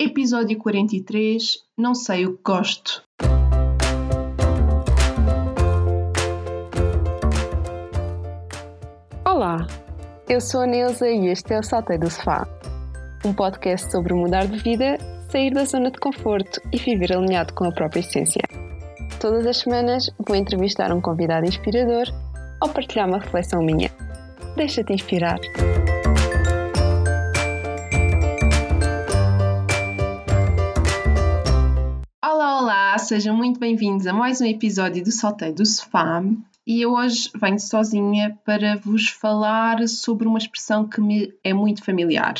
episódio 43. Não sei o que gosto. Olá, eu sou a Neuza e este é o Saltei do Sofá, um podcast sobre mudar de vida, sair da zona de conforto e viver alinhado com a própria essência. Todas as semanas vou entrevistar um convidado inspirador ou partilhar uma reflexão minha. Deixa-te inspirar. Sejam muito bem-vindos a mais um episódio do Saltei do Sofá. E eu hoje venho sozinha para vos falar sobre uma expressão que me é muito familiar,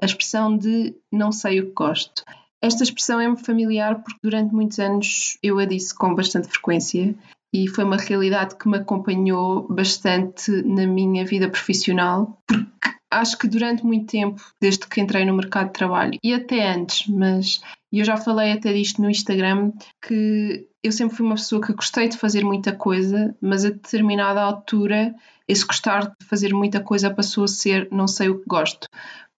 a expressão de não sei o que gosto. Esta expressão é-me familiar porque durante muitos anos eu a disse com bastante frequência e foi uma realidade que me acompanhou bastante na minha vida profissional, porque acho que durante muito tempo, desde que entrei no mercado de trabalho e até antes, mas eu já falei até disto no Instagram, que eu sempre fui uma pessoa que gostei de fazer muita coisa, mas a determinada altura esse gostar de fazer muita coisa passou a ser não sei o que gosto.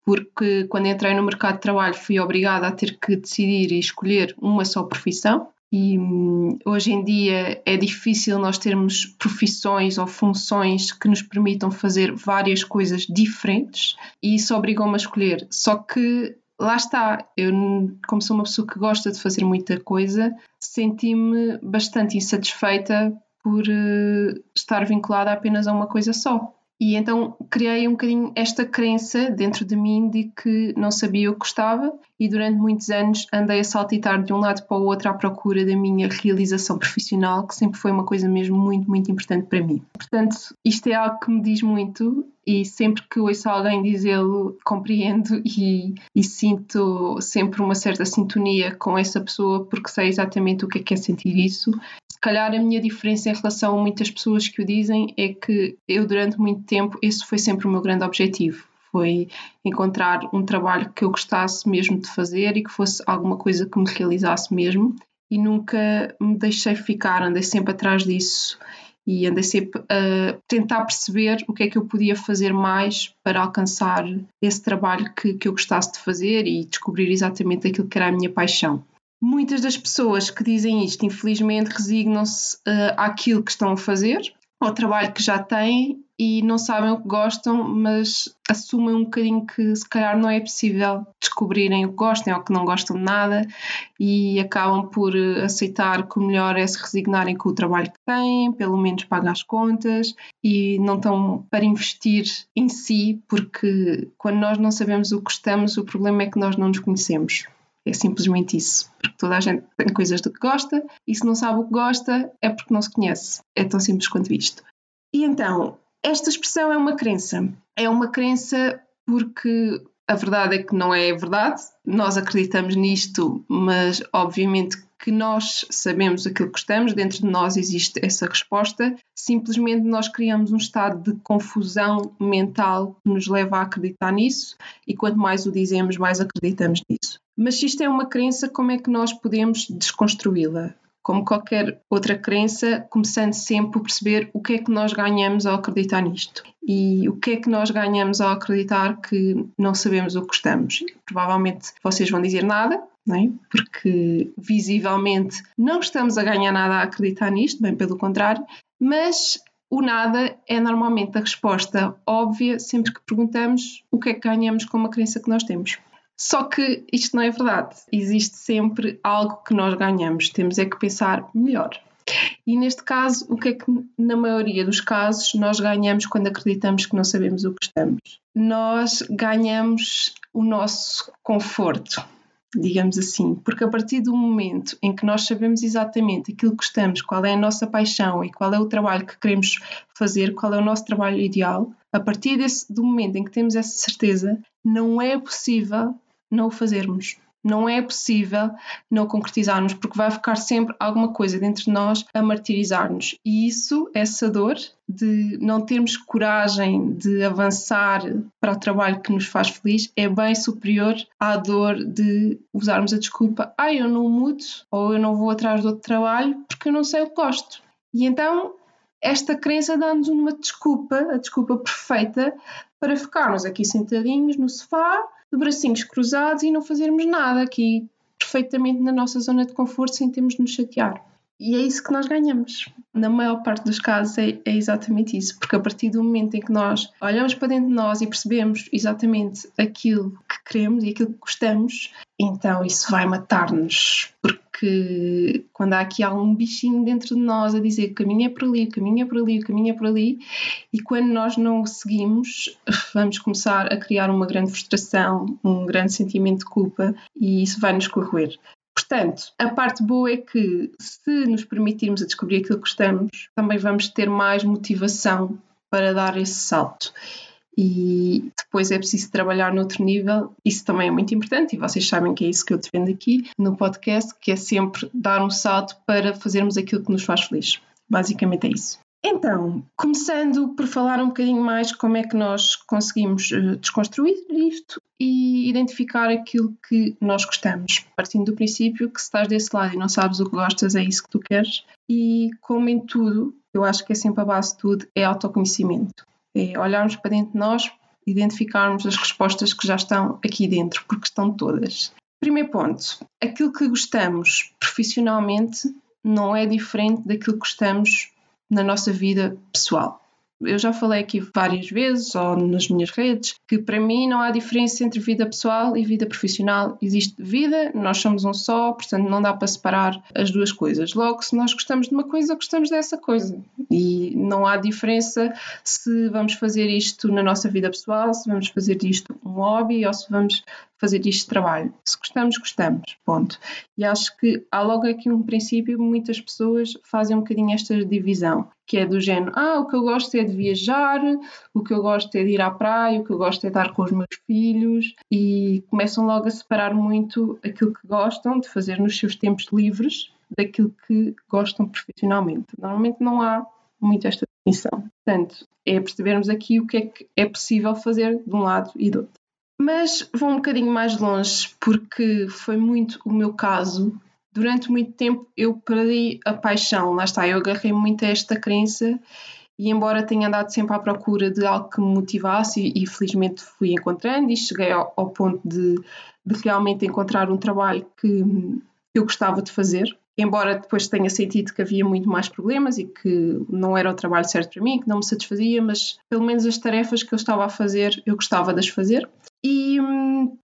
Porque quando entrei no mercado de trabalho fui obrigada a ter que decidir e escolher uma só profissão, e hum, hoje em dia é difícil nós termos profissões ou funções que nos permitam fazer várias coisas diferentes e isso obrigou-me a escolher. Só que lá está, eu, como sou uma pessoa que gosta de fazer muita coisa, senti-me bastante insatisfeita por uh, estar vinculada apenas a uma coisa só. E então criei um bocadinho esta crença dentro de mim de que não sabia o que gostava e durante muitos anos andei a saltitar de um lado para o outro à procura da minha realização profissional, que sempre foi uma coisa mesmo muito, muito importante para mim. Portanto, isto é algo que me diz muito e sempre que ouço alguém dizê-lo, compreendo e, e, sinto sempre uma certa sintonia com essa pessoa porque sei exatamente o que é, que é sentir isso calhar a minha diferença em relação a muitas pessoas que o dizem é que eu, durante muito tempo, esse foi sempre o meu grande objetivo. Foi encontrar um trabalho que eu gostasse mesmo de fazer e que fosse alguma coisa que me realizasse mesmo. E nunca me deixei ficar, andei sempre atrás disso e andei sempre a tentar perceber o que é que eu podia fazer mais para alcançar esse trabalho que, que eu gostasse de fazer e descobrir exatamente aquilo que era a minha paixão. Muitas das pessoas que dizem isto, infelizmente, resignam-se uh, àquilo que estão a fazer, ao trabalho que já têm e não sabem o que gostam, mas assumem um bocadinho que se calhar não é possível descobrirem o que gostam ou que não gostam de nada e acabam por eh, aceitar que o melhor é se resignarem com o trabalho que têm, pelo menos pagar as contas e não estão para investir em si, porque quando nós não sabemos o que gostamos, o problema é que nós não nos conhecemos. É simplesmente isso. Porque toda a gente tem coisas do que gosta e se não sabe o que gosta é porque não se conhece. É tão simples quanto isto. E então, esta expressão é uma crença. É uma crença porque a verdade é que não é verdade. Nós acreditamos nisto, mas obviamente que nós sabemos aquilo que gostamos, dentro de nós existe essa resposta, simplesmente nós criamos um estado de confusão mental que nos leva a acreditar nisso e quanto mais o dizemos, mais acreditamos nisso. Mas se isto é uma crença, como é que nós podemos desconstruí-la? Como qualquer outra crença, começando sempre por perceber o que é que nós ganhamos ao acreditar nisto. E o que é que nós ganhamos ao acreditar que não sabemos o que gostamos. Provavelmente vocês vão dizer nada, é? porque visivelmente não estamos a ganhar nada a acreditar nisto, bem pelo contrário, mas o nada é normalmente a resposta óbvia sempre que perguntamos o que é que ganhamos com uma crença que nós temos. Só que isto não é verdade. Existe sempre algo que nós ganhamos. Temos é que pensar melhor. E neste caso, o que é que na maioria dos casos nós ganhamos quando acreditamos que não sabemos o que estamos? Nós ganhamos o nosso conforto, digamos assim, porque a partir do momento em que nós sabemos exatamente aquilo que estamos, qual é a nossa paixão e qual é o trabalho que queremos fazer, qual é o nosso trabalho ideal, a partir desse, do momento em que temos essa certeza, não é possível não o fazermos. Não é possível não concretizarmos, porque vai ficar sempre alguma coisa dentro de nós a martirizar-nos. E isso, essa dor de não termos coragem de avançar para o trabalho que nos faz feliz, é bem superior à dor de usarmos a desculpa: ah, eu não mudo ou eu não vou atrás de outro trabalho porque eu não sei o que gosto. E então esta crença dá-nos uma desculpa, a desculpa perfeita, para ficarmos aqui sentadinhos no sofá de bracinhos cruzados e não fazermos nada aqui perfeitamente na nossa zona de conforto sem termos de nos chatear. E é isso que nós ganhamos. Na maior parte dos casos é, é, exatamente isso, porque a partir do momento em que nós olhamos para dentro de nós e percebemos exatamente aquilo que queremos e aquilo que gostamos, então isso vai matar-nos. Porque quando há aqui algum bichinho dentro de nós a dizer caminho é por ali, o caminho é por ali, o caminho é por ali, e quando nós não o seguimos, vamos começar a criar uma grande frustração, um grande sentimento de culpa, e isso vai nos corroer. Portanto, a parte boa é que se nos permitirmos a descobrir aquilo que gostamos, também vamos ter mais motivação para dar esse salto. E depois é preciso trabalhar noutro nível, isso também é muito importante, e vocês sabem que é isso que eu defendo aqui no podcast, que é sempre dar um salto para fazermos aquilo que nos faz feliz. Basicamente é isso. Então, começando por falar um bocadinho mais como é que nós conseguimos uh, desconstruir isto e identificar aquilo que nós gostamos, partindo do princípio que se estás desse lado e não sabes o que gostas, é isso que tu queres. E como em tudo, eu acho que é sempre a base de tudo, é autoconhecimento. É olharmos para dentro de nós, identificarmos as respostas que já estão aqui dentro, porque estão todas. Primeiro ponto, aquilo que gostamos profissionalmente não é diferente daquilo que gostamos na nossa vida pessoal. Eu já falei aqui várias vezes, ou nas minhas redes, que para mim não há diferença entre vida pessoal e vida profissional. Existe vida, nós somos um só, portanto não dá para separar as duas coisas. Logo, se nós gostamos de uma coisa, gostamos dessa coisa. E não há diferença se vamos fazer isto na nossa vida pessoal, se vamos fazer isto um hobby ou se vamos fazer isto de trabalho. Se gostamos, gostamos. Ponto. E acho que há logo aqui um princípio, muitas pessoas fazem um bocadinho esta divisão, que é do género, ah, o que eu gosto é de viajar, o que eu gosto é de ir à praia, o que eu gosto é de estar com os meus filhos, e começam logo a separar muito aquilo que gostam de fazer nos seus tempos livres daquilo que gostam profissionalmente. Normalmente não há muito esta distinção. Portanto, é percebermos aqui o que é que é possível fazer de um lado e do outro. Mas vou um bocadinho mais longe, porque foi muito o meu caso. Durante muito tempo eu perdi a paixão, lá está, eu agarrei muito a esta crença e embora tenha andado sempre à procura de algo que me motivasse e, e felizmente fui encontrando e cheguei ao, ao ponto de, de, realmente encontrar um trabalho que eu gostava de fazer, embora depois tenha sentido que havia muito mais problemas e que não era o trabalho certo para mim, que não me satisfazia, mas pelo menos as tarefas que eu estava a fazer eu gostava de as fazer.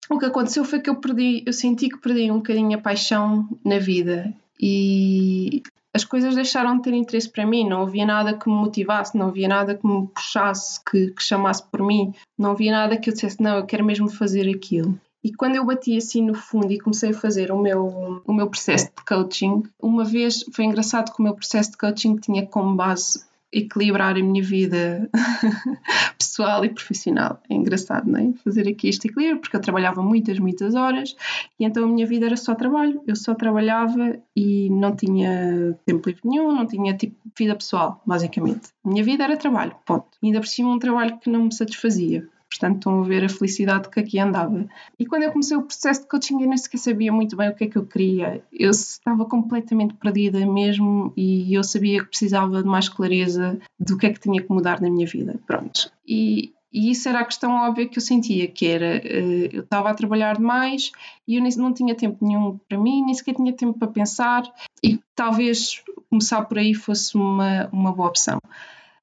O que aconteceu foi que eu perdi, eu senti que perdi um bocadinho a paixão na vida e as coisas deixaram de ter interesse para mim, não havia nada que me motivasse, não havia nada que me puxasse, que, que chamasse por mim, não havia nada que eu dissesse, não, eu quero mesmo fazer aquilo. E quando eu bati assim no fundo e comecei a fazer o meu, o meu processo de coaching, uma vez foi engraçado que o meu processo de coaching tinha como base equilibrar a minha vida pessoal e profissional. É engraçado, não é? Fazer aqui este equilíbrio, porque eu trabalhava muitas, muitas horas e então a minha vida era só trabalho. Eu só trabalhava e não tinha tempo livre nenhum, não tinha tipo vida pessoal, basicamente. A minha vida era trabalho, ponto. E ainda por cima um trabalho que não me satisfazia. Portanto, estão a ver a felicidade que aqui andava. E quando eu comecei o processo de coaching, eu nem sequer sabia muito bem o que é que eu queria. Eu estava completamente perdida mesmo e eu sabia que precisava de mais clareza do que é que tinha que mudar na minha vida. Pronto. E, e isso era a questão óbvia que eu sentia, que era, eh, eu estava a trabalhar demais e eu não tinha tempo nenhum para mim, nem sequer tinha tempo para pensar e talvez começar por aí fosse uma, uma boa opção.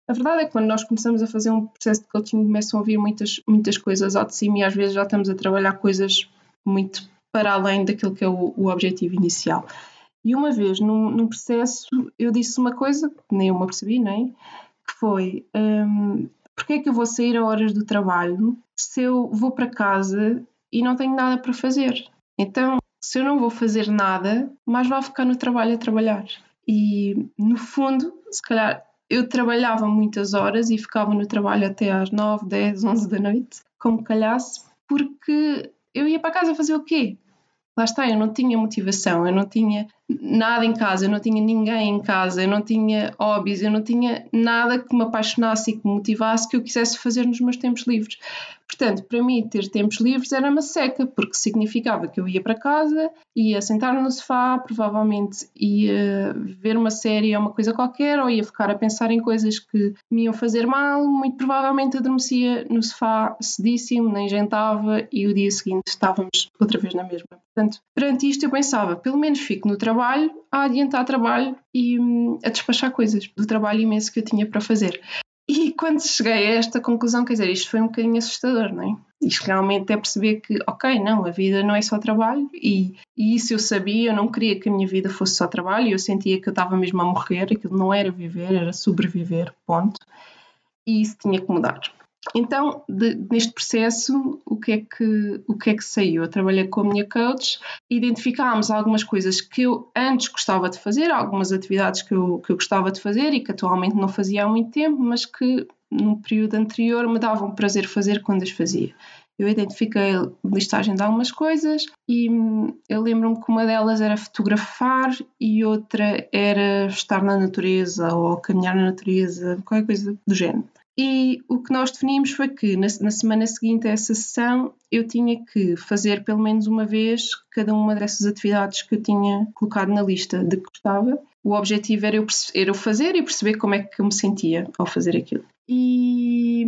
A verdade é que quando nós começamos a fazer um processo de coaching, começam a vir muitas, muitas coisas ao de cima e às vezes já estamos a trabalhar coisas muito para além daquilo que é o, o objetivo inicial. E uma vez, num, num, processo, eu disse uma coisa que nem eu me apercebi, nem, que foi: um, porque é que eu vou sair a horas do trabalho se eu vou para casa e não tenho nada para fazer? Então, se eu não vou fazer nada, mais vale ficar no trabalho a trabalhar. E, no fundo, se calhar eu trabalhava muitas horas e ficava no trabalho até às 9, 10, 11 da noite, como calhasse, porque eu ia para casa fazer o quê? Lá está, eu não tinha motivação, eu não tinha nada em casa, eu não tinha ninguém em casa, eu não tinha hobbies, eu não tinha nada que me apaixonasse e que me motivasse que eu quisesse fazer nos meus tempos livres. Portanto, para mim, ter tempos livres era uma seca, porque significava que eu ia para casa, ia sentar no sofá, provavelmente ia ver uma série ou uma coisa qualquer, ou ia ficar a pensar em coisas que me iam fazer mal, muito provavelmente adormecia no sofá cedíssimo, nem jantava e o dia seguinte estávamos outra vez na mesma. Portanto, perante isto eu pensava, pelo menos fico no trabalho, a adiantar trabalho e hum, a despachar coisas do trabalho imenso que eu tinha para fazer. E quando cheguei a esta conclusão, quer dizer, isto foi um bocadinho assustador, não é? Isto realmente é perceber que, ok, não, a vida não é só trabalho e, e isso eu sabia, eu não queria que a minha vida fosse só trabalho, eu sentia que eu estava mesmo a morrer, aquilo não era viver, era sobreviver, ponto. E isso tinha que mudar. Então, de, neste processo, o que, é que, o que é que saiu? Eu trabalhei com a minha coach, identificámos algumas coisas que eu antes gostava de fazer, algumas atividades que eu, que eu gostava de fazer e que atualmente não fazia há muito tempo, mas que no período anterior me davam prazer fazer quando as fazia. Eu identifiquei a listagem de algumas coisas e hum, eu lembro-me que uma delas era fotografar e outra era estar na natureza ou caminhar na natureza, qualquer coisa do género. E o que nós definimos foi que na, na, semana seguinte a essa sessão eu tinha que fazer pelo menos uma vez cada uma dessas atividades que eu tinha colocado na lista de que gostava. O objetivo era eu, era eu fazer e perceber como é que eu me sentia ao fazer aquilo. E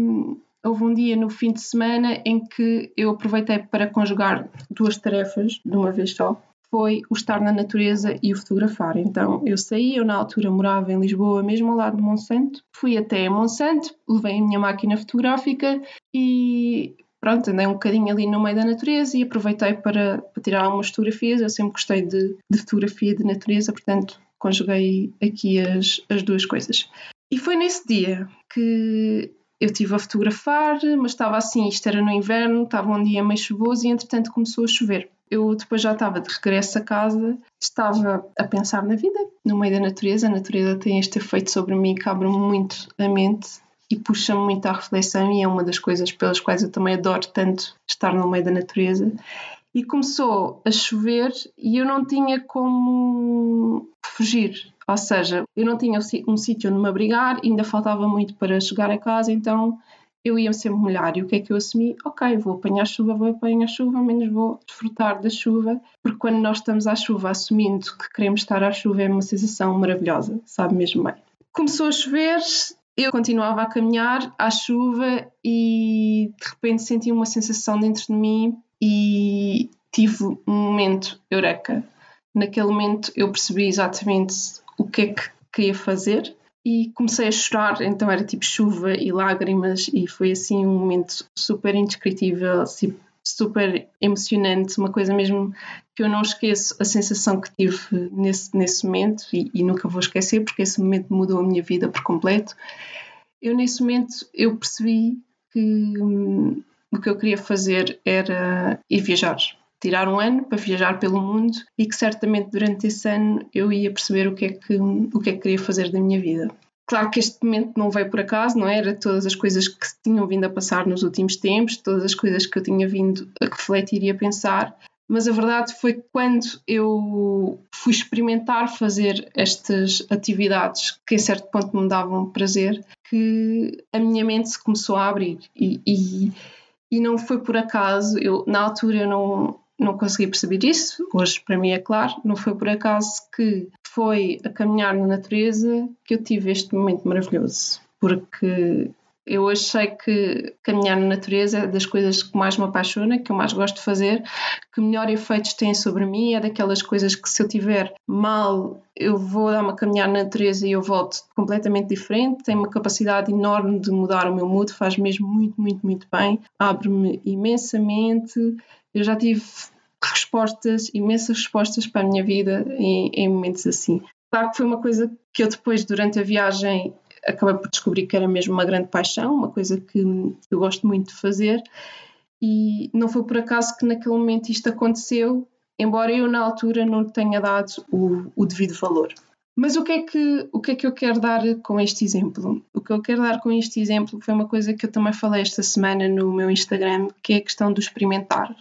houve um dia no fim de semana em que eu aproveitei para conjugar duas tarefas de uma vez só foi o estar na natureza e o fotografar. Então eu saí, eu na altura morava em Lisboa, mesmo ao lado de Monsanto, fui até Monsanto, levei a minha máquina fotográfica e pronto, andei um bocadinho ali no meio da natureza e aproveitei para, para tirar algumas fotografias. Eu sempre gostei de, de fotografia de natureza, portanto conjuguei aqui as, as duas coisas. E foi nesse dia que eu estive a fotografar, mas estava assim, isto era no inverno, estava um dia meio chuvoso e entretanto começou a chover. Eu depois já estava de regresso a casa, estava a pensar na vida, no meio da natureza. A natureza tem este efeito sobre mim que abre-me muito a mente e puxa-me muito à reflexão, e é uma das coisas pelas quais eu também adoro tanto estar no meio da natureza. E começou a chover e eu não tinha como fugir, ou seja, eu não tinha um sítio onde me abrigar, ainda faltava muito para chegar a casa, então eu ia sempre molhar. E o que é que eu assumi? Ok, vou apanhar chuva, vou apanhar chuva, menos vou desfrutar da chuva, porque quando nós estamos à chuva, assumindo que queremos estar à chuva, é uma sensação maravilhosa, sabe mesmo bem. Começou a chover, eu continuava a caminhar à chuva e de repente senti uma sensação dentro de mim e tive um momento eureka. Naquele momento eu percebi exatamente o que é que queria fazer e comecei a chorar, então era tipo chuva e lágrimas e foi assim um momento super indescritível, super emocionante, uma coisa mesmo que eu não esqueço a sensação que tive nesse, nesse momento e, e nunca vou esquecer porque esse momento mudou a minha vida por completo. Eu nesse momento eu percebi que hum, o que eu queria fazer era ir viajar tirar um ano para viajar pelo mundo e que certamente durante esse ano eu ia perceber o que é que, o que, é que queria fazer da minha vida. Claro que este momento não veio por acaso, não é? era? Todas as coisas que tinham vindo a passar nos últimos tempos, todas as coisas que eu tinha vindo a refletir e a pensar, mas a verdade foi que quando eu fui experimentar fazer estas atividades que em certo ponto me davam prazer, que a minha mente se começou a abrir e, e, e não foi por acaso, eu na altura eu não, não consegui perceber isso, hoje para mim é claro, não foi por acaso que foi a caminhar na natureza que eu tive este momento maravilhoso, porque eu hoje sei que caminhar na natureza é das coisas que mais me apaixona, que eu mais gosto de fazer, que melhor efeitos tem sobre mim, é daquelas coisas que se eu tiver mal, eu vou dar uma caminhar na natureza e eu volto completamente diferente, tem uma capacidade enorme de mudar o meu mood, faz mesmo muito, muito, muito bem, abre-me imensamente. Eu já tive respostas, imensas respostas para a minha vida em, em momentos assim. Claro que foi uma coisa que eu depois, durante a viagem, acabei por descobrir que era mesmo uma grande paixão, uma coisa que eu gosto muito de fazer. E não foi por acaso que naquele momento isto aconteceu, embora eu na altura não tenha dado o, o devido valor. Mas o que, é que, o que é que eu quero dar com este exemplo? O que eu quero dar com este exemplo foi uma coisa que eu também falei esta semana no meu Instagram, que é a questão do experimentar.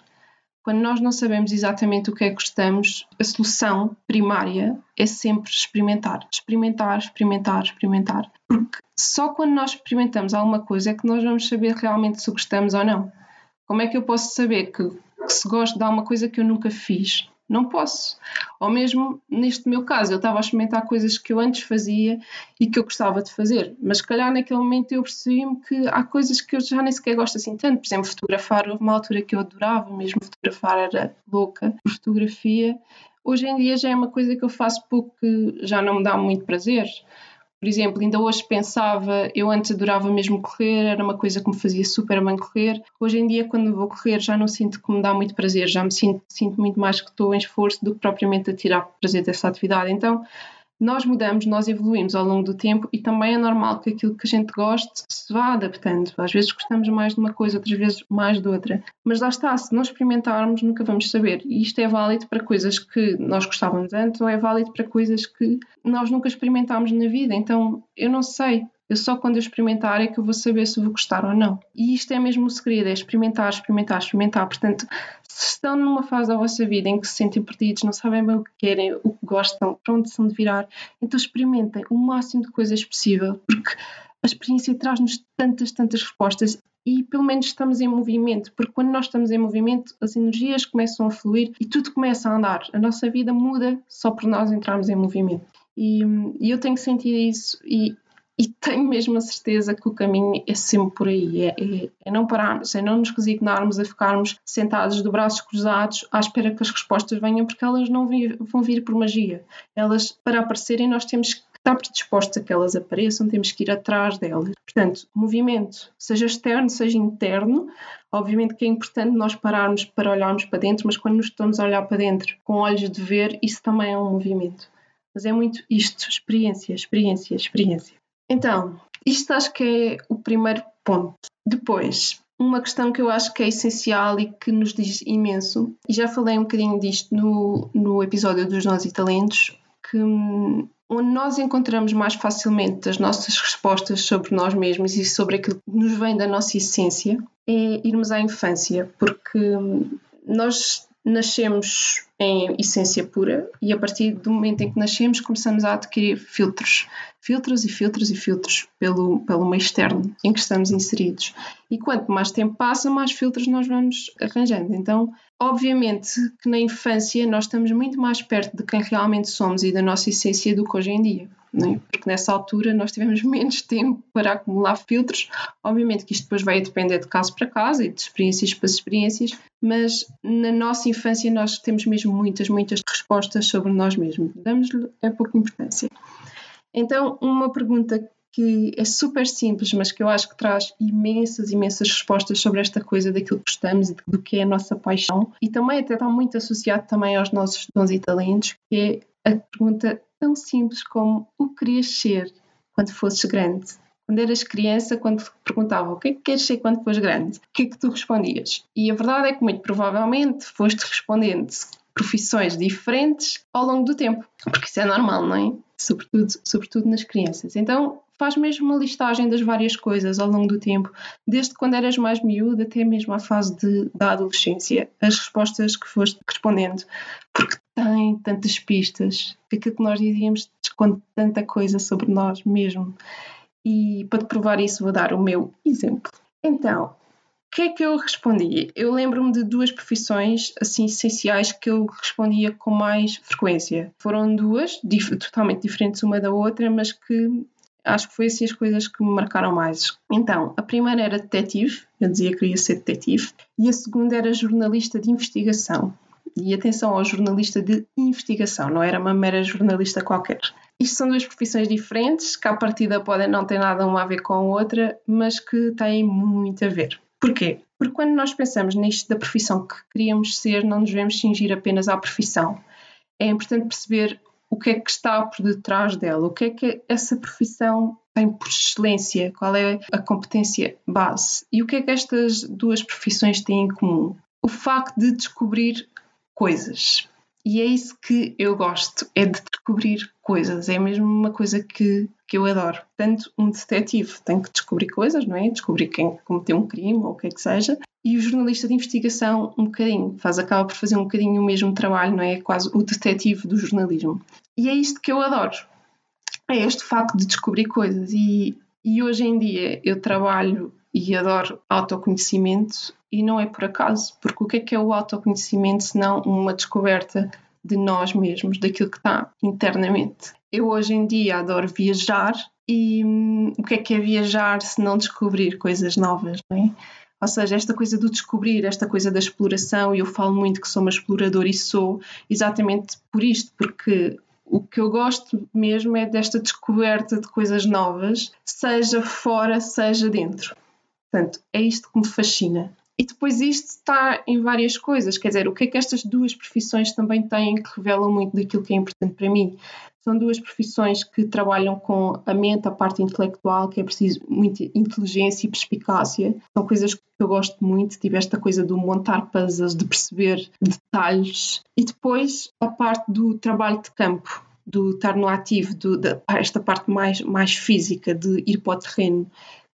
Quando nós não sabemos exatamente o que é que gostamos, a solução primária é sempre experimentar. Experimentar, experimentar, experimentar. Porque só quando nós experimentamos alguma coisa é que nós vamos saber realmente se gostamos ou não. Como é que eu posso saber que, que se gosto de alguma coisa que eu nunca fiz? Não posso. Ou mesmo neste meu caso, eu estava a experimentar coisas que eu antes fazia e que eu gostava de fazer, mas se calhar naquele momento eu percebi-me que há coisas que eu já nem sequer gosto assim tanto. Por exemplo, fotografar, houve uma altura que eu adorava mesmo fotografar, era louca fotografia. Hoje em dia já é uma coisa que eu faço pouco que já não me dá muito prazer. Por exemplo, ainda hoje pensava, eu antes adorava mesmo correr, era uma coisa que me fazia super bem correr. Hoje em dia, quando vou correr, já não sinto que me dá muito prazer, já me sinto, sinto muito mais que estou em esforço do que propriamente a tirar prazer dessa atividade. Então, nós mudamos, nós evoluímos ao longo do tempo e também é normal que aquilo que a gente goste se vá adaptando. Às vezes gostamos mais de uma coisa, outras vezes mais de outra. Mas lá está, se não experimentarmos, nunca vamos saber. E isto é válido para coisas que nós gostávamos antes ou é válido para coisas que nós nunca experimentámos na vida. Então, eu não sei. Eu só quando eu experimentar é que eu vou saber se vou gostar ou não. E isto é mesmo o segredo, é experimentar, experimentar, experimentar. Portanto, se estão numa fase da vossa vida em que se sentem perdidos, não sabem bem o que querem, o que gostam, para onde são de virar, então experimentem o máximo de coisas possível, porque a experiência traz-nos tantas, tantas respostas e pelo menos estamos em movimento, porque quando nós estamos em movimento, as energias começam a fluir e tudo começa a andar. A nossa vida muda só por nós entrarmos em movimento. E, e eu tenho sentido isso e e tenho mesmo a certeza que o caminho é sempre por aí, é, é, é, não pararmos, é não nos resignarmos a ficarmos sentados de braços cruzados à espera que as respostas venham, porque elas não vão vir por magia. Elas, para aparecerem, nós temos que estar predispostos a que elas apareçam, temos que ir atrás delas. Portanto, movimento, seja externo, seja interno, obviamente que é importante nós pararmos para olharmos para dentro, mas quando nos estamos a olhar para dentro com olhos de ver, isso também é um movimento. Mas é muito isto, experiência, experiência, experiência. Então, isto acho que é o primeiro ponto. Depois, uma questão que eu acho que é essencial e que nos diz imenso, e já falei um bocadinho disto no, no episódio dos Nós e Talentos, que hum, onde nós encontramos mais facilmente as nossas respostas sobre nós mesmos e sobre aquilo que nos vem da nossa essência é irmos à infância, porque hum, nós nascemos em essência pura e a partir do momento em que nascemos começamos a adquirir filtros, filtros e filtros e filtros pelo, pelo meio externo em que estamos inseridos. E quanto mais tempo passa, mais filtros nós vamos arranjando. Então, obviamente que na infância nós estamos muito mais perto de quem realmente somos e da nossa essência do que hoje em dia é? porque nessa altura nós tivemos menos tempo para acumular filtros. Obviamente que isto depois vai depender de caso para caso e de experiências para experiências, mas na nossa infância nós temos mesmo muitas, muitas respostas sobre nós mesmos. Damos-lhe é pouca importância. Então, uma pergunta que é super simples, mas que eu acho que traz imensas, imensas respostas sobre esta coisa daquilo que gostamos e do que é a nossa paixão e também até está muito associado também aos nossos dons e talentos, que é a pergunta tão simples como o que querias ser quando fosses grande. Quando eras criança, quando te perguntavam o que é que queres ser quando fores grande, o que é que tu respondias? E a verdade é que muito provavelmente foste respondendo profissões diferentes ao longo do tempo, porque isso é normal, não é? Sobretudo, sobretudo nas crianças. Então, faz mesmo uma listagem das várias coisas ao longo do tempo, desde quando eras mais miúda até mesmo à fase de, da adolescência, as respostas que foste respondendo, porque tem tantas pistas, aquilo que nós dizíamos esconde tanta coisa sobre nós mesmo. E para te provar isso, vou dar o meu exemplo. Então, o que é que eu respondi? Eu lembro-me de duas profissões assim essenciais que eu respondia com mais frequência. Foram duas, dif totalmente diferentes uma da outra, mas que acho que foi assim as coisas que me marcaram mais. Então, a primeira era detetive, eu dizia que queria ser detetive, e a segunda era jornalista de investigação. E atenção ao jornalista de investigação, não era uma mera jornalista qualquer. Isto são duas profissões diferentes, que à partida podem não ter nada uma a ver com a outra, mas que têm muito a ver. Porquê? Porque quando nós pensamos nisto da profissão que queríamos ser, não nos devemos cingir apenas à profissão. É importante perceber o que é que está por detrás dela, o que é que essa profissão tem por excelência, qual é a competência base e o que é que estas duas profissões têm em comum. O facto de descobrir coisas. E é isso que eu gosto, é de descobrir coisas. É mesmo uma coisa que, que eu adoro. Tanto um detetive tem que descobrir coisas, não é? Descobrir quem cometeu um crime ou o que é que seja. e o jornalista de investigação um bocadinho, faz acaba por fazer um bocadinho o mesmo trabalho, não é? é quase o detetive do jornalismo. E é isto que eu adoro. É este facto de descobrir coisas e, e hoje em dia eu trabalho e adoro autoconhecimento e não é por acaso, porque o que é que é o autoconhecimento se não uma descoberta de nós mesmos, daquilo que está internamente. Eu hoje em dia adoro viajar e hum, o que é que é viajar se não descobrir coisas novas, não é? Ou seja, esta coisa do descobrir, esta coisa da exploração, e eu falo muito que sou uma exploradora e sou exatamente por isto, porque o que eu gosto mesmo é desta descoberta de coisas novas, seja fora, seja dentro. Portanto, é isto que me fascina. E depois isto está em várias coisas, quer dizer, o que é que estas duas profissões também têm que revelam muito daquilo que é importante para mim? São duas profissões que trabalham com a mente, a parte intelectual, que é preciso muita inteligência e perspicácia. São coisas que eu gosto muito, tive esta coisa do montar puzzles, de perceber detalhes. E depois a parte do trabalho de campo, do estar no ativo, do, esta parte mais, mais física, de ir para o terreno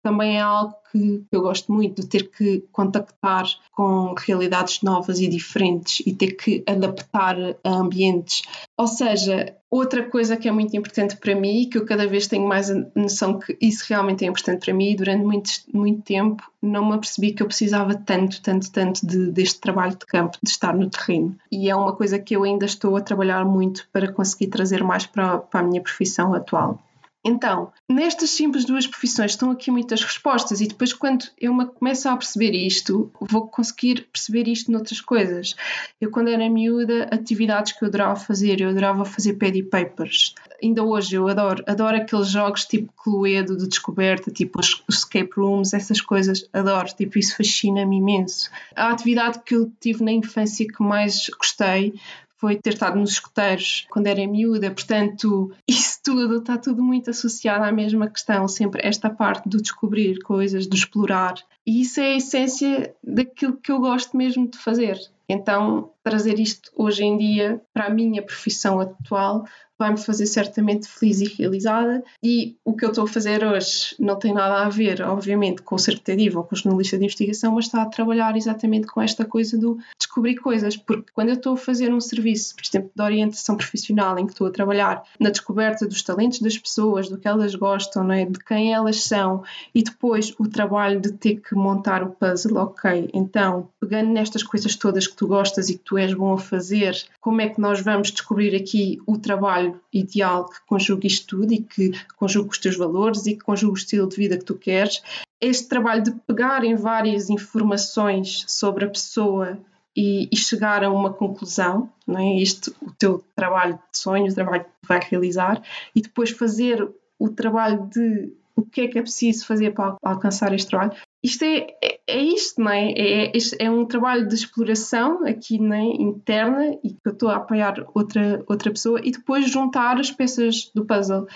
também é algo que eu gosto muito, de ter que contactar com realidades novas e diferentes e ter que adaptar a ambientes. Ou seja, outra coisa que é muito importante para mim e que eu cada vez tenho mais a noção que isso realmente é importante para mim, durante muito, muito tempo não me apercebi que eu precisava tanto, tanto, tanto de, deste trabalho de campo, de estar no terreno. E é uma coisa que eu ainda estou a trabalhar muito para conseguir trazer mais para, para a minha profissão atual. Então, nestas simples duas profissões estão aqui muitas respostas, e depois, quando eu me começo a perceber isto, vou conseguir perceber isto noutras coisas. Eu, quando era miúda, atividades que eu adorava fazer, eu adorava fazer pad papers. Ainda hoje eu adoro, adoro aqueles jogos tipo Cluedo de descoberta, tipo os escape rooms, essas coisas, adoro, tipo, isso fascina-me imenso. A atividade que eu tive na infância que mais gostei foi ter estado nos escuteiros quando era miúda, portanto, isso tudo está tudo muito associado à mesma questão, sempre esta parte do descobrir coisas, do explorar. E isso é a essência daquilo que eu gosto mesmo de fazer. Então, trazer isto hoje em dia para a minha profissão atual vai-me fazer certamente feliz e realizada. E o que eu estou a fazer hoje não tem nada a ver, obviamente, com o ser ou com o jornalista de investigação, mas está a trabalhar exatamente com esta coisa do descobrir coisas. Porque quando eu estou a fazer um serviço, por exemplo, de orientação profissional, em que estou a trabalhar na descoberta dos talentos das pessoas, do que elas gostam, é? de quem elas são, e depois o trabalho de ter que montar o puzzle, ok, então, pegando nestas coisas todas que tu gostas e que tu és bom a fazer, como é que nós vamos descobrir aqui o trabalho ideal que conjugue isto tudo e que conjugue os teus valores e que conjugue o estilo de vida que tu queres. Este trabalho de pegar em várias informações sobre a pessoa e, e, chegar a uma conclusão, não é? Este o teu trabalho de sonho, o trabalho que vai realizar, e depois fazer o trabalho de o que é que é preciso fazer para alcançar este trabalho. Isto é, é, é isto, não é? É, é um trabalho de exploração aqui né, interna e que eu estou a apoiar outra, outra pessoa e depois juntar as peças do puzzle.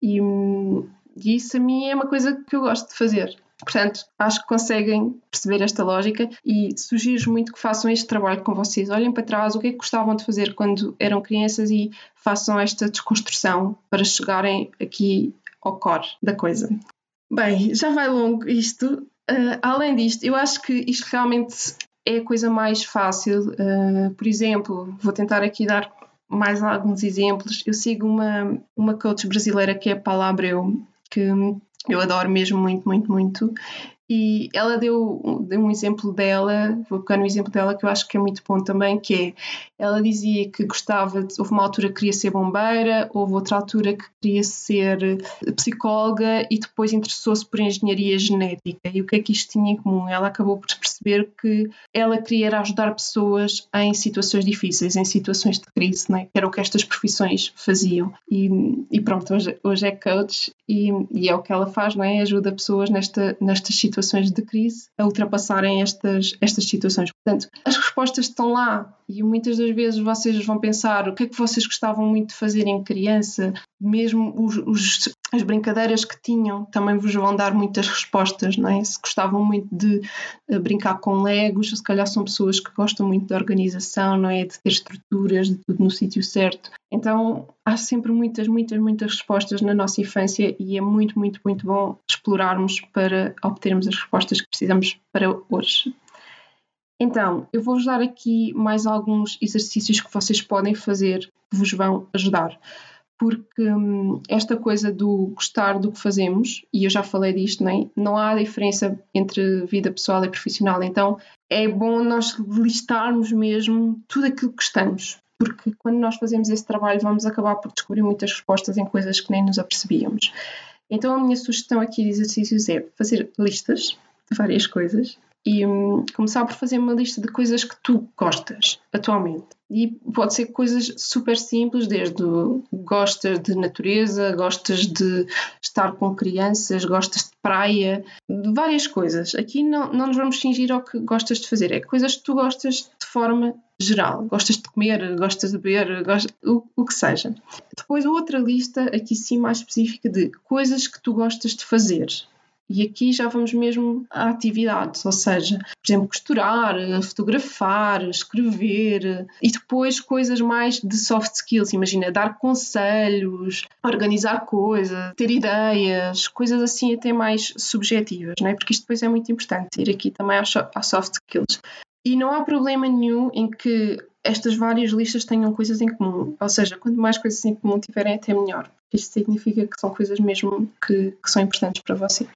E, e isso a mim é uma coisa que eu gosto de fazer. Portanto, acho que conseguem perceber esta lógica e sugiro muito que façam este trabalho com vocês. Olhem para trás o que é que gostavam de fazer quando eram crianças e façam esta desconstrução para chegarem aqui ao core da coisa. Bem, já vai longo isto. Uh, além disto, eu acho que isto realmente é a coisa mais fácil. Uh, por exemplo, vou tentar aqui dar mais alguns exemplos. Eu sigo uma, uma coach brasileira que é a Paula Abreu, que eu adoro mesmo muito, muito, muito. E ela deu, deu um exemplo dela, vou pegar no exemplo dela que eu acho que é muito bom também, que é, ela dizia que gostava, de, houve uma altura que queria ser bombeira, houve outra altura que queria ser psicóloga e depois interessou-se por engenharia genética. E o que é que isto tinha em comum? Ela acabou por perceber que ela queria ajudar pessoas em situações difíceis, em situações de crise, né? que era o que estas profissões faziam. E, e pronto, hoje, hoje é coach e, e, é o que ela faz, não é? Ajuda pessoas nesta, nestas situações situações de crise a ultrapassarem estas, estas situações. Portanto, as respostas estão lá e muitas das vezes vocês vão pensar o que é que vocês gostavam muito de fazer em criança, mesmo os, os, as brincadeiras que tinham também vos vão dar muitas respostas, não é? Se gostavam muito de uh, brincar com legos, se calhar são pessoas que gostam muito de organização, não é? De ter estruturas, de tudo no sítio certo. Então há sempre muitas, muitas, muitas respostas na nossa infância e é muito, muito, muito bom explorarmos para obtermos as respostas que precisamos para hoje. Então, eu vou-vos dar aqui mais alguns exercícios que vocês podem fazer que vos vão ajudar. Porque hum, esta coisa do gostar do que fazemos, e eu já falei disto, não, é? não há diferença entre vida pessoal e profissional, então é bom nós listarmos mesmo tudo aquilo que gostamos, porque quando nós fazemos esse trabalho vamos acabar por descobrir muitas respostas em coisas que nem nos apercebíamos. Então a minha sugestão aqui de exercícios é fazer listas de várias coisas e hum, começar por fazer uma lista de coisas que tu gostas atualmente. E pode ser coisas super simples, desde gostas de natureza, gostas de estar com crianças, gostas de praia, de várias coisas. Aqui não, não nos vamos fingir ao que gostas de fazer, é coisas que tu gostas de forma geral. Gostas de comer, gostas de beber, gostas, o, o que seja. Depois, outra lista, aqui sim mais específica, de coisas que tu gostas de fazer. E aqui já vamos mesmo a atividades, ou seja, por exemplo, costurar, fotografar, escrever e depois coisas mais de soft skills, imagina, dar conselhos, organizar coisas, ter ideias, coisas assim até mais subjetivas, não é? Porque isto depois é muito importante, ir aqui também às soft skills. E não há problema nenhum em que estas várias listas tenham coisas em comum. Ou seja, quanto mais coisas em comum tiverem, até melhor. Isto significa que são coisas mesmo que, que são importantes para vocês.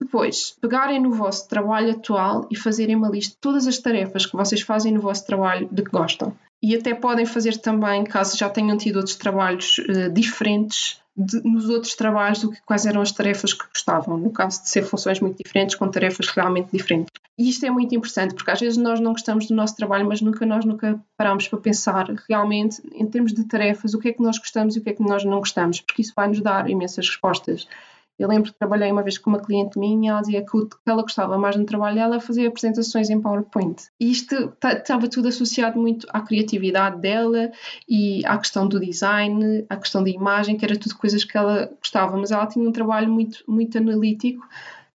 Depois, pegarem no vosso trabalho atual e fazerem uma lista de todas as tarefas que vocês fazem no vosso trabalho de que gostam. E até podem fazer também, caso já tenham tido outros trabalhos uh, diferentes, de, nos outros trabalhos do que quais eram as tarefas que gostavam, no caso de ser funções muito diferentes com tarefas realmente diferentes. E isto é muito importante, porque às vezes nós não gostamos do nosso trabalho, mas nunca nós nunca paramos para pensar realmente em termos de tarefas, o que é que nós gostamos e o que é que nós não gostamos, porque isso vai nos dar imensas respostas. Eu lembro que trabalhei uma vez com uma cliente minha, ela dizia que o que ela gostava mais no trabalho dela fazer apresentações em PowerPoint. E isto estava tudo associado muito à criatividade dela e à questão do design, à questão da imagem, que era tudo coisas que ela gostava, mas ela tinha um trabalho muito, muito analítico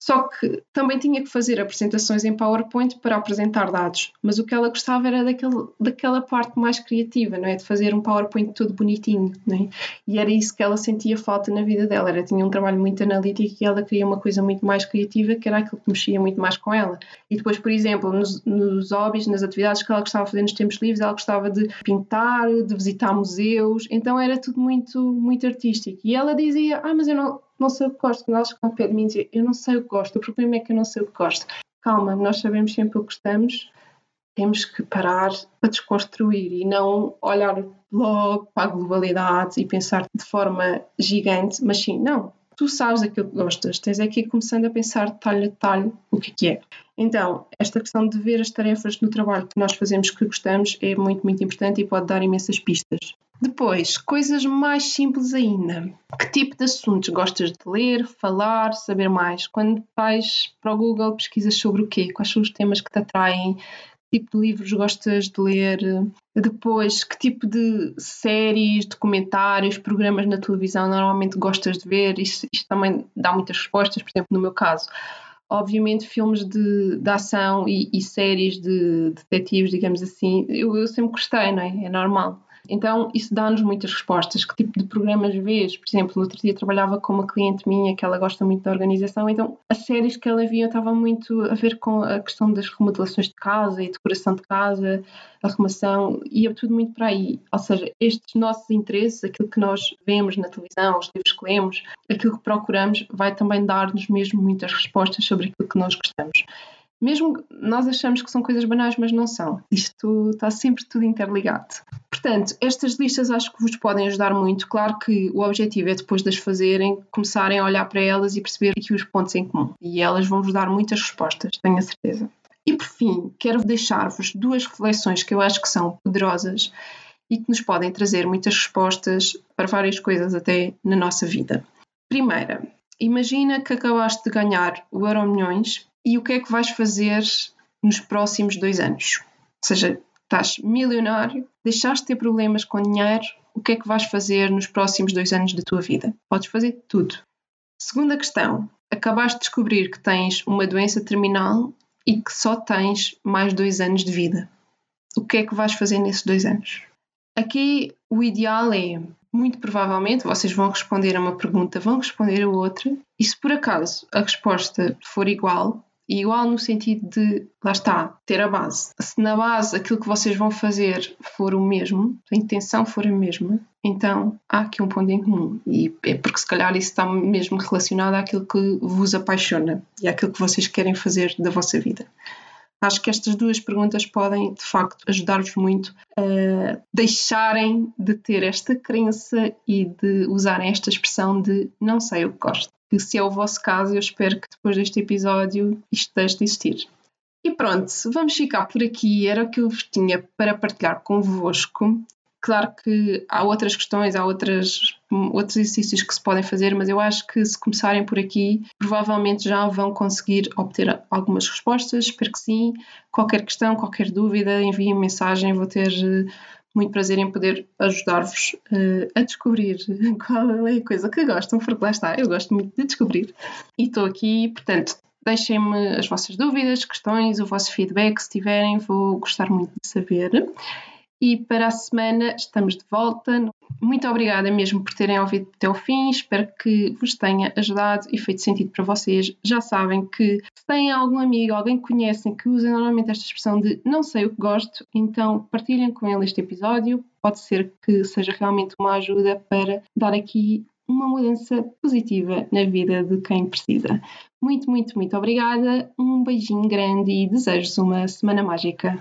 só que também tinha que fazer apresentações em PowerPoint para apresentar dados, mas o que ela gostava era daquele, daquela parte mais criativa, não é? De fazer um PowerPoint todo bonitinho, não é? E era isso que ela sentia falta na vida dela. Ela tinha um trabalho muito analítico e ela queria uma coisa muito mais criativa, que era aquilo que mexia muito mais com ela. E depois, por exemplo, nos, nos hobbies, nas atividades que ela gostava de fazer nos tempos livres, ela gostava de pintar, de visitar museus, então era tudo muito, muito artístico. E ela dizia: Ah, mas eu não não sei o que gosto. Quando elas ficam ao pé de mim e eu não sei o que gosto, o problema é que eu não sei o que gosto. Calma, nós sabemos sempre o que gostamos, temos que parar para desconstruir e não olhar logo para a globalidade e pensar de forma gigante, mas sim, não, tu sabes aquilo que gostas, tens aqui é começando a pensar detalhe a detalhe o que é que é. Então, esta questão de ver as tarefas no trabalho que nós fazemos que gostamos é muito, muito importante e pode dar imensas pistas. Depois, coisas mais simples ainda. Que tipo de assuntos gostas de ler, falar, saber mais? Quando vais para o Google, pesquisas sobre o quê? Quais são os temas que te atraem? Que tipo de livros gostas de ler? Depois, que tipo de séries, documentários, programas na televisão normalmente gostas de ver? Isto, isto também dá muitas respostas, por exemplo, no meu caso obviamente filmes de, de ação e, e, séries de detetives, digamos assim, eu, eu, sempre gostei, não é? É normal. Então, isso dá-nos muitas respostas. Que tipo de programas vês? Por exemplo, no outro dia trabalhava com uma cliente minha que ela gosta muito da organização, então as séries que ela via estavam muito a ver com a questão das remodelações de casa e decoração de casa, arrumação, ia tudo muito para aí. Ou seja, estes nossos interesses, aquilo que nós vemos na televisão, os livros que lemos, aquilo que procuramos, vai também dar-nos mesmo muitas respostas sobre aquilo que nós gostamos. Mesmo nós achamos que são coisas banais, mas não são. Isto está sempre tudo interligado. Portanto, estas listas acho que vos podem ajudar muito. Claro que o objetivo é depois de as fazerem, começarem a olhar para elas e perceber aqui os pontos em comum. E elas vão vos dar muitas respostas, tenho a certeza. E por fim, quero deixar-vos duas reflexões que eu acho que são poderosas e que nos podem trazer muitas respostas para várias coisas até na nossa vida. Primeira, imagina que acabaste de ganhar o Euro Milhões e o que é que vais fazer nos próximos dois anos? Ou seja, estás milionário, deixaste de ter problemas com dinheiro, o que é que vais fazer nos próximos dois anos da tua vida? Podes fazer tudo. Segunda questão: acabaste de descobrir que tens uma doença terminal e que só tens mais dois anos de vida. O que é que vais fazer nesses dois anos? Aqui o ideal é, muito provavelmente, vocês vão responder a uma pergunta, vão responder a outra, e se por acaso a resposta for igual, igual no sentido de, lá está, ter a base. Se na base aquilo que vocês vão fazer for o mesmo, a intenção for a mesma, então há aqui um ponto em comum. E é porque se calhar isso está mesmo relacionado àquilo que vos apaixona e àquilo que vocês querem fazer da vossa vida. Acho que estas duas perguntas podem, de facto, ajudar-vos muito a deixarem de ter esta crença e de usarem esta expressão de não sei o que gosto. Que se é o vosso caso, eu espero que depois deste episódio isto deixe de existir. E pronto, vamos ficar por aqui. Era o que eu vos tinha para partilhar convosco. Claro que há outras questões, há outras, outros exercícios que se podem fazer, mas eu acho que se começarem por aqui, provavelmente já vão conseguir obter algumas respostas. Espero que sim. Qualquer questão, qualquer dúvida, enviem mensagem. Vou ter muito prazer em poder ajudar-vos uh, a descobrir qual é a coisa que gostam, porque lá está, eu gosto muito de descobrir. E estou aqui, portanto, deixem-me as vossas dúvidas, questões, o vosso feedback, se tiverem, vou gostar muito de saber e para a semana estamos de volta. Muito obrigada mesmo por terem ouvido até o fim. Espero que vos tenha ajudado e feito sentido para vocês. Já sabem que se têm algum amigo, alguém que conhecem que usa normalmente esta expressão de não sei o que gosto, então partilhem com ele este episódio. Pode ser que seja realmente uma ajuda para dar aqui uma mudança positiva na vida de quem precisa. Muito, muito, muito obrigada. Um beijinho grande e desejo-vos uma semana mágica.